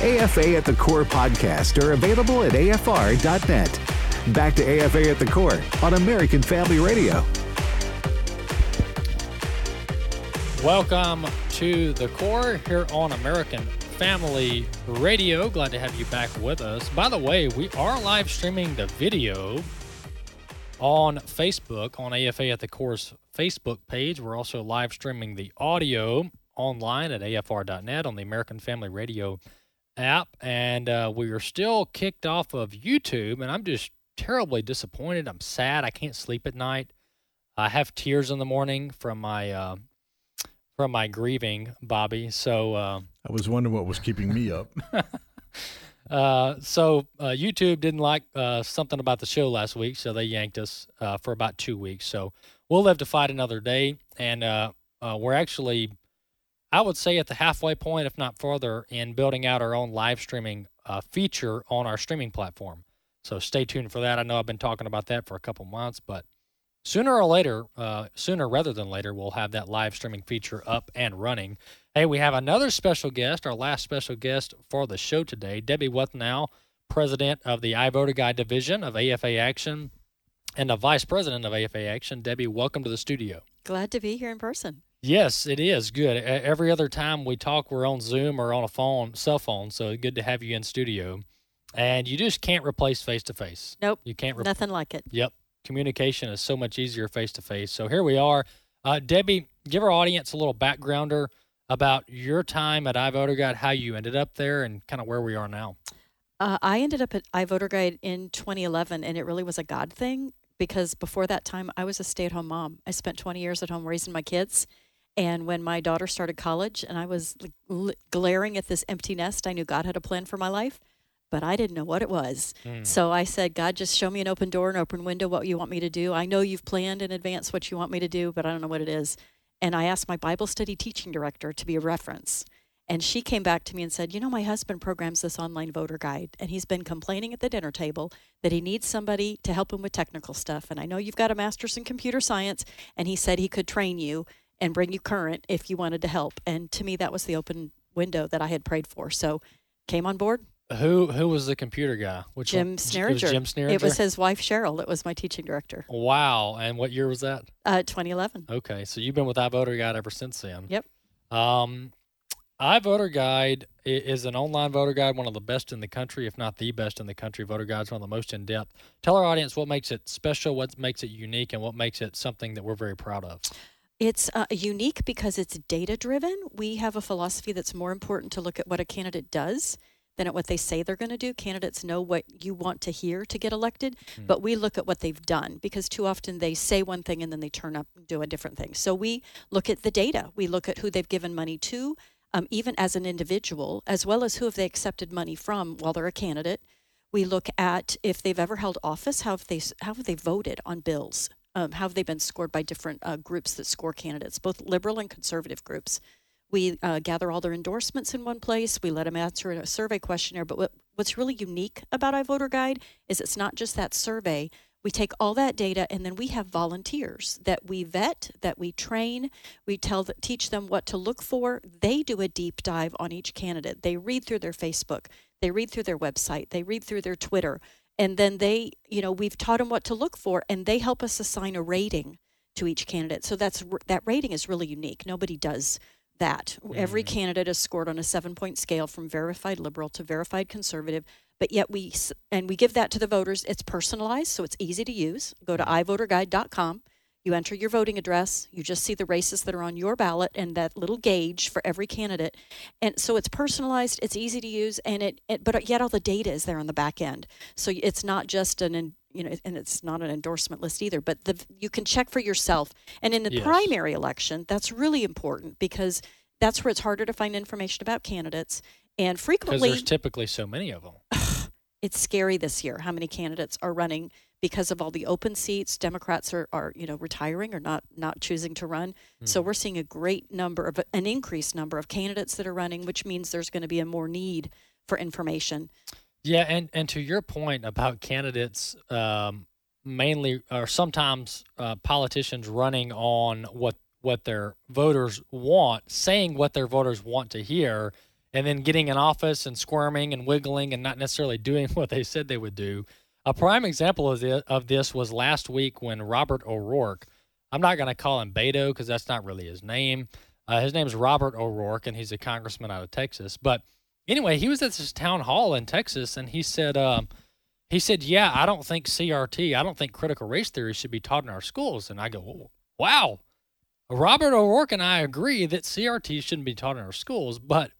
AFA at the Core podcast are available at afr.net. Back to AFA at the Core on American Family Radio. Welcome to the Core here on American Family Radio. Glad to have you back with us. By the way, we are live streaming the video on Facebook on AFA at the Core's Facebook page. We're also live streaming the audio online at afr.net on the American Family Radio app. And uh, we are still kicked off of YouTube, and I'm just terribly disappointed. I'm sad. I can't sleep at night. I have tears in the morning from my. Uh, from my grieving, Bobby. So uh, I was wondering what was keeping me up. uh, so uh, YouTube didn't like uh, something about the show last week, so they yanked us uh, for about two weeks. So we'll live to fight another day, and uh, we're actually, I would say, at the halfway point, if not further, in building out our own live streaming feature on our streaming platform. So stay tuned for that. I know I've been talking about that for a couple months, but sooner or later, uh, sooner rather than later, we'll have that live streaming feature up and running. Hey, we have another special guest, our last special guest for the show today, Debbie Wuthnow, president of the I iVoter Guide division of AFA Action and the vice president of AFA Action. Debbie, welcome to the studio. Glad to be here in person. Yes, it is good. Every other time we talk, we're on Zoom or on a phone, cell phone. So good to have you in studio. And you just can't replace face to face. Nope. You can't. Re- Nothing like it. Yep communication is so much easier face to face. So here we are. Uh, Debbie, give our audience a little backgrounder about your time at iVoter Guide, how you ended up there, and kind of where we are now. Uh, I ended up at iVoter Guide in 2011, and it really was a God thing because before that time, I was a stay at home mom. I spent 20 years at home raising my kids. And when my daughter started college and I was l- glaring at this empty nest, I knew God had a plan for my life, but I didn't know what it was. Mm. So I said, God, just show me an open door, an open window, what you want me to do. I know you've planned in advance what you want me to do, but I don't know what it is. And I asked my Bible study teaching director to be a reference. And she came back to me and said, You know, my husband programs this online voter guide, and he's been complaining at the dinner table that he needs somebody to help him with technical stuff. And I know you've got a master's in computer science, and he said he could train you and bring you current if you wanted to help. And to me, that was the open window that I had prayed for. So came on board. Who who was the computer guy? Which Jim was Jim Sneeringer. It was his wife Cheryl that was my teaching director. Wow. And what year was that? Uh, 2011. Okay, so you've been with iVoter Guide ever since then. Yep. Um, iVoter Guide is an online voter guide, one of the best in the country, if not the best in the country. Voter Guide's one of the most in depth. Tell our audience what makes it special, what makes it unique, and what makes it something that we're very proud of. It's uh, unique because it's data driven. We have a philosophy that's more important to look at what a candidate does than at what they say they're going to do. Candidates know what you want to hear to get elected, but we look at what they've done because too often they say one thing and then they turn up and do a different thing. So we look at the data. We look at who they've given money to, um, even as an individual, as well as who have they accepted money from while they're a candidate. We look at if they've ever held office, how have they how have they voted on bills, um, how have they been scored by different uh, groups that score candidates, both liberal and conservative groups. We uh, gather all their endorsements in one place. We let them answer a survey questionnaire. But what, what's really unique about iVoter Guide is it's not just that survey. We take all that data and then we have volunteers that we vet, that we train. We tell teach them what to look for. They do a deep dive on each candidate. They read through their Facebook. They read through their website. They read through their Twitter. And then they, you know, we've taught them what to look for and they help us assign a rating to each candidate. So that's that rating is really unique. Nobody does that. Every mm. candidate is scored on a seven point scale from verified liberal to verified conservative. But yet we and we give that to the voters. It's personalized, so it's easy to use. Go to mm. ivoterguide.com. You enter your voting address. You just see the races that are on your ballot and that little gauge for every candidate. And so it's personalized. It's easy to use, and it, it but yet all the data is there on the back end. So it's not just an you know, and it's not an endorsement list either. But the you can check for yourself. And in the Yes. primary election, that's really important because that's where it's harder to find information about candidates. And frequently, there's typically so many of them. it's scary this year how many candidates are running because of all the open seats. Democrats are, are you know retiring or not not choosing to run. So we're seeing a great number of an increased number of candidates that are running, which means there's going to be a more need for information. Yeah, and and to your point about candidates, um, mainly or sometimes uh, politicians running on what what their voters want, saying what their voters want to hear, and then getting in office and squirming and wiggling and not necessarily doing what they said they would do. A prime example of this, of this was last week when Robert O'Rourke. I'm not going to call him Beto because that's not really his name. Uh, his name is Robert O'Rourke, and he's a congressman out of Texas. But anyway, he was at this town hall in Texas, and he said, um, he said, "Yeah, I don't think CRT, I don't think critical race theory should be taught in our schools." And I go, "Whoa, "Wow, Robert O'Rourke and I agree that CRT shouldn't be taught in our schools, but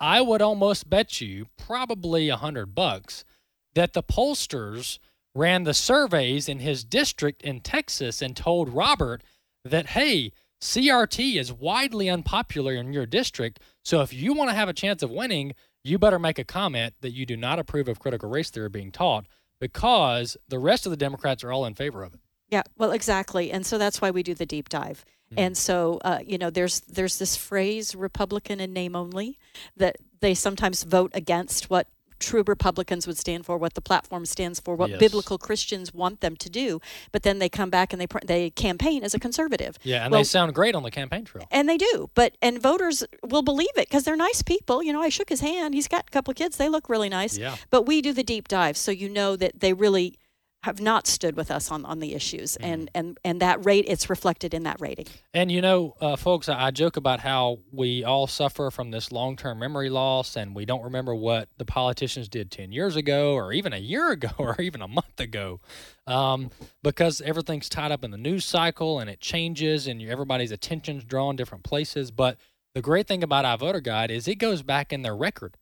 I would almost bet you probably a hundred bucks that the pollsters ran the surveys in his district in Texas and told Robert that, hey, CRT is widely unpopular in your district. So if you want to have a chance of winning, you better make a comment that you do not approve of critical race theory being taught because the rest of the Democrats are all in favor of it. Yeah, well, exactly, and so that's why we do the deep dive. And so, uh, you know, there's there's this phrase "Republican in name only" that they sometimes vote against what true Republicans would stand for, what the platform stands for, what Yes. biblical Christians want them to do. But then they come back and they they campaign as a conservative. Yeah, and Well, they sound great on the campaign trail. and they do, but and voters will believe it because they're nice people. You know, I shook his hand. He's got a couple of kids. They look really nice. Yeah. But we do the deep dive, so you know that they really have not stood with us on, on the issues, Mm-hmm. and and and that rate it's reflected in that rating. And you know, uh, folks, I, I joke about how we all suffer from this long-term memory loss, and we don't remember what the politicians did ten years ago, or even a year ago, or even a month ago, um, because everything's tied up in the news cycle, and it changes, and everybody's attention's drawn different places. But the great thing about our voter guide is it goes back in their record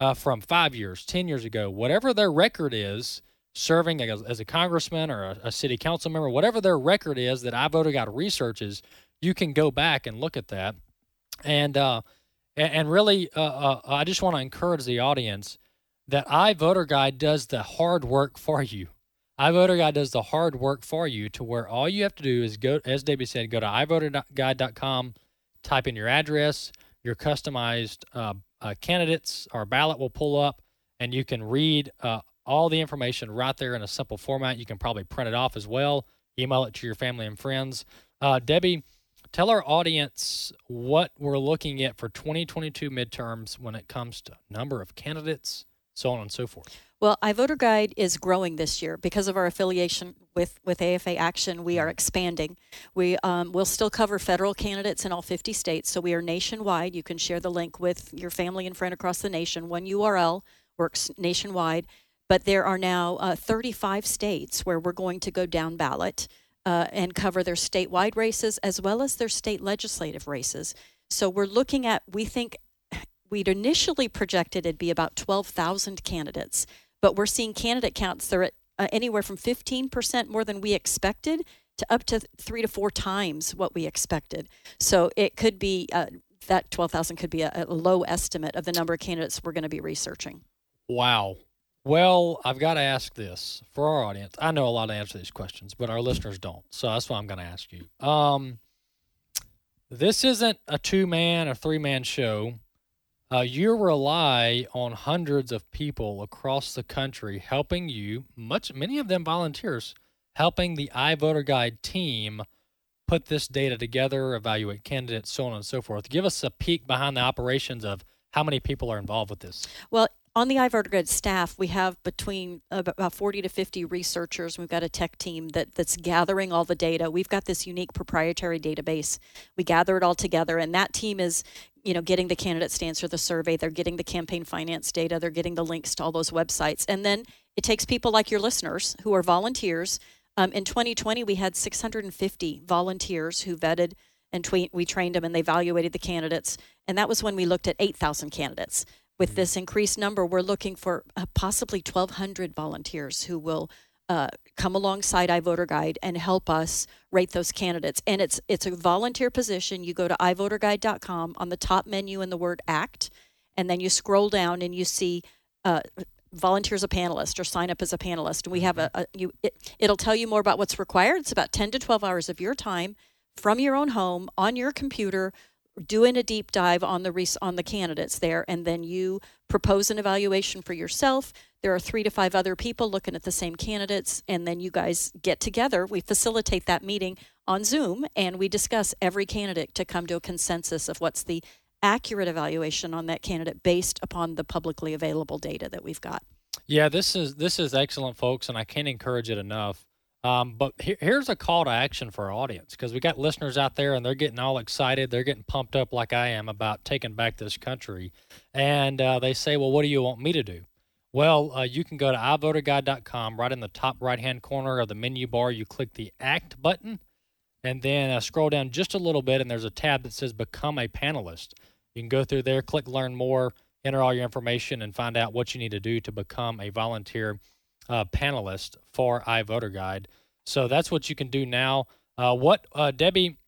uh, from five years, ten years ago, whatever their record is. Serving as, as a congressman or a, a city council member, whatever their record is that iVoter Guide researches, you can go back and look at that. And uh, and, and really, uh, uh, I just want to encourage the audience that iVoter Guide does the hard work for you. iVoter Guide does the hard work for you to where all you have to do is go, as Debbie said, go to iVoterGuide.com, type in your address, your customized uh, uh, candidates or ballot will pull up, and you can read uh, all the information right there in a simple format. You can probably print it off as well, email it to your family and friends. Uh, Debbie, tell our audience what we're looking at for 2022 midterms when it comes to number of candidates, so on and so forth. Well, iVoter Guide is growing this year because of our affiliation with, with AFA Action. We are expanding. We um, will still cover federal candidates in all 50 states, so we are nationwide. You can share the link with your family and friend across the nation. One URL works nationwide, but there are now uh, 35 states where we're going to go down ballot uh, and cover their statewide races as well as their state legislative races. So we're looking at, we think we'd initially projected it'd be about 12,000 candidates but we're seeing candidate counts that are at uh, anywhere from 15% more than we expected to up to three to four times what we expected. So it could be uh, that 12,000 could be a, a low estimate of the number of candidates we're going to be researching. Wow. Well, I've got to ask this for our audience. I know a lot of answer these questions, but our listeners don't. So that's why I'm going to ask you. Um, this isn't a two man or three man show uh, you rely on hundreds of people across the country helping you, much many of them volunteers, helping the iVoter Guide team put this data together, evaluate candidates, so on and so forth. Give us a peek behind the operations of how many people are involved with this. Well, on the iVoter staff, we have between about 40 to 50 researchers. We've got a tech team that, that's gathering all the data. We've got this unique proprietary database. We gather it all together, and that team is, you know, getting the candidates to answer the survey. They're getting the campaign finance data. They're getting the links to all those websites, and then it takes people like your listeners who are volunteers. Um, in 2020, we had 650 volunteers who vetted and we trained them and they evaluated the candidates. And that was when we looked at 8,000 candidates with mm-hmm. this increased number, we're looking for uh, possibly 1,200 volunteers who will uh, come alongside iVoter Guide and help us rate those candidates. And it's it's a volunteer position. You go to iVoterGuide.com on the top menu in the word ACT, and then you scroll down and you see. Uh, volunteer as a panelist or sign up as a panelist and we have a, mm-hmm. a you it, it'll tell you more about what's required it's about 10 to 12 hours of your time from your own home on your computer doing a deep dive on the on the candidates there and then you propose an evaluation for yourself. There are 3 to 5 other people looking at the same candidates and then you guys get together. We facilitate that meeting on Zoom and we discuss every candidate to come to a consensus of what's the accurate evaluation on that candidate based upon the publicly available data that we've got. Yeah this is this is excellent folks and I can't encourage it enough um, but here's a call to action for our audience because we got listeners out there and they're getting all excited. They're getting pumped up like I am about taking back this country. And uh, they say, well, what do you want me to do? Well, uh, you can go to iVoterGuide.com. Right in the top right hand corner of the menu bar, you click the ACT button and then uh, scroll down just a little bit, and there's a tab that says Become a Panelist. You can go through there, click Learn More, enter all your information, and find out what you need to do to become a volunteer uh, panelist for iVoter Guide. So that's what you can do now. Uh, what uh, Debbie?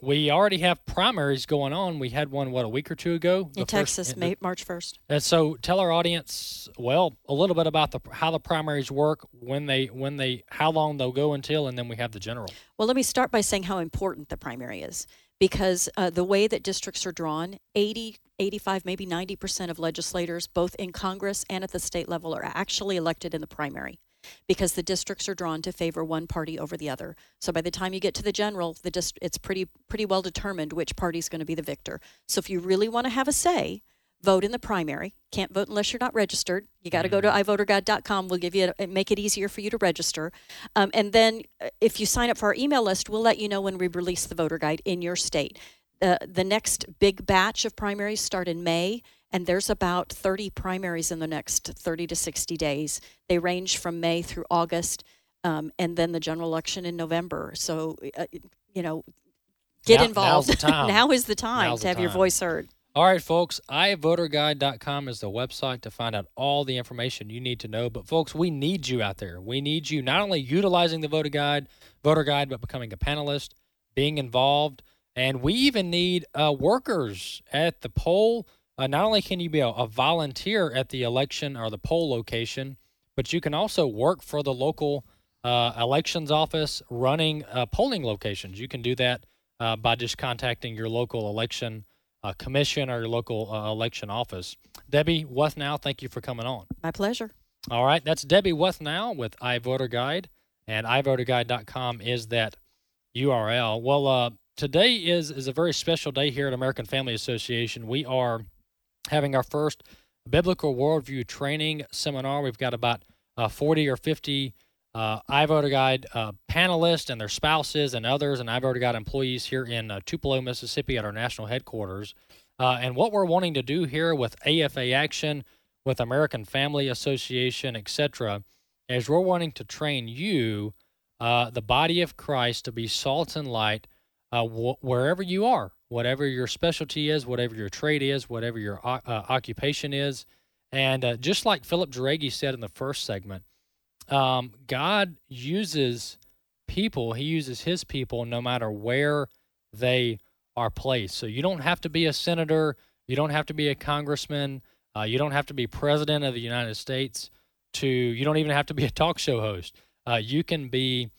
We already have primaries going on. We had one what a week or two ago in Texas, first, May, March first. And so, tell our audience, well, a little bit about the how the primaries work, when they when they how long they'll go until, and then we have the general. Well, let me start by saying how important the primary is because uh, the way that districts are drawn, 80, 85, maybe 90% of legislators, both in Congress and at the state level, are actually elected in the primary because the districts are drawn to favor one party over the other. So by the time you get to the general, the dist- it's pretty pretty well determined which party is going to be the victor. So if you really want to have a say, vote in the primary. Can't vote unless you're not registered. You got to go to mm-hmm. iVoterGuide.com. We'll give you a, make it easier for you to register. Um, and then uh, if you sign up for our email list, we'll let you know when we release the voter guide in your state. Uh, the next big batch of primaries start in May, and there's about 30 primaries in the next 30 to 60 days. They range from May through August, um, and then the general election in November. So, uh, you know, get now, involved. now is the time now's to have time. your voice heard. All right, folks, iVoterGuide.com is the website to find out all the information you need to know. But, folks, we need you out there. We need you not only utilizing the voter guide, voter guide, but becoming a panelist, being involved. And we even need uh, workers at the poll. Uh, not only can you be a, a, volunteer at the election or the poll location, but you can also work for the local uh, elections office running uh, polling locations. You can do that uh, by just contacting your local election uh, commission or your local election office. Debbie Wuthnow, thank you for coming on. My pleasure. All right, that's Debbie Wuthnow with iVoter Guide, and iVoterGuide.com is that URL. Well, today is is a very special day here at American Family Association. We are having our first biblical worldview training seminar. We've got about uh, 40 or 50 uh, iVoter Guide uh, panelists and their spouses and others, and iVoter Guide employees here in uh, Tupelo, Mississippi, at our national headquarters. Uh, and what we're wanting to do here with AFA Action, with American Family Association, etc., is we're wanting to train you, uh, the body of Christ, to be salt and light uh, wh- wherever you are, whatever your specialty is, whatever your trade is, whatever your occupation is. And just like Philip Jauregui said in the first segment, um, God uses people, He uses His people no matter where they are placed. So you don't have to be a senator, you don't have to be a congressman, uh, you don't have to be president of the United States. To you don't even have to be a talk show host. Uh, you can be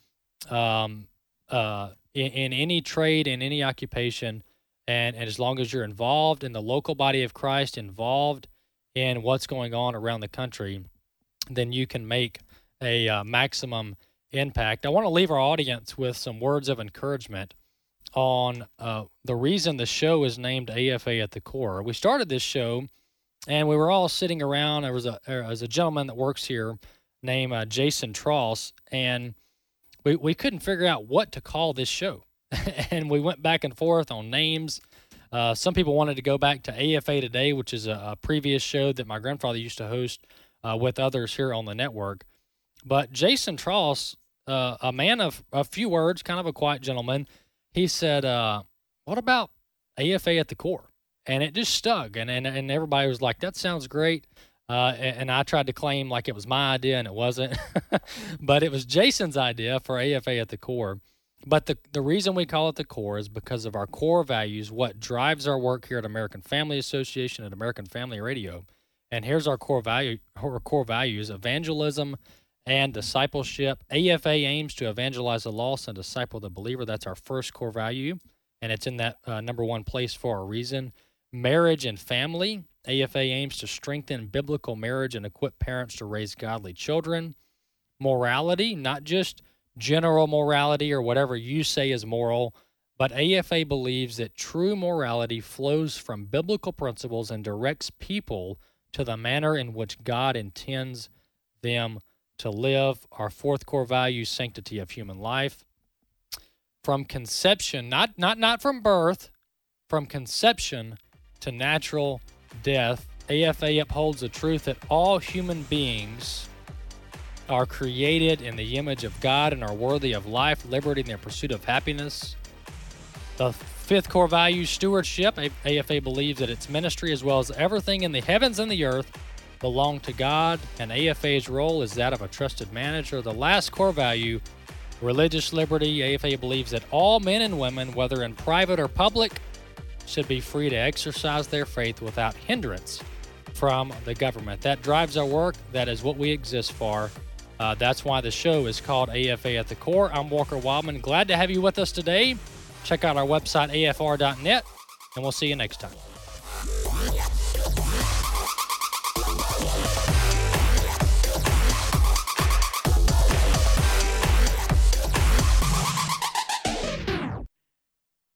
um, uh, in, in any trade, in any occupation, and, and as long as you're involved in the local body of Christ, involved in what's going on around the country, then you can make a uh, maximum impact. I want to leave our audience with some words of encouragement on uh, the reason the show is named AFA at the core. We started this show, and we were all sitting around. There was a there was a gentleman that works here named uh, Jason Tross, and we, we couldn't figure out what to call this show. and we went back and forth on names. Uh, some people wanted to go back to AFA Today, which is a, a previous show that my grandfather used to host uh, with others here on the network. But Jason Tross, uh, a man of a few words, kind of a quiet gentleman, he said, uh, What about AFA at the core? And it just stuck. And, and, and everybody was like, That sounds great. Uh, and I tried to claim like it was my idea, and it wasn't. but it was Jason's idea for AFA at the core. But the, the reason we call it the core is because of our core values, what drives our work here at American Family Association and American Family Radio. And here's our core value our core values evangelism and discipleship. AFA aims to evangelize the lost and disciple the believer. That's our first core value. And it's in that uh, number one place for a reason. Marriage and family. AFA aims to strengthen biblical marriage and equip parents to raise godly children. Morality, not just general morality or whatever you say is moral, but AFA believes that true morality flows from biblical principles and directs people to the manner in which God intends them to live. Our fourth core value, sanctity of human life. From conception, not not not from birth, from conception to natural death, AFA upholds the truth that all human beings are created in the image of God and are worthy of life, liberty, and the pursuit of happiness. The fifth core value, stewardship. AFA believes that its ministry, as well as everything in the heavens and the earth, belong to God, and AFA's role is that of a trusted manager. The last core value, religious liberty. AFA believes that all men and women, whether in private or public, should be free to exercise their faith without hindrance from the government. That drives our work. That is what we exist for. Uh, that's why the show is called AFA at the Core. I'm Walker Wildman. Glad to have you with us today. Check out our website, afr.net, and we'll see you next time.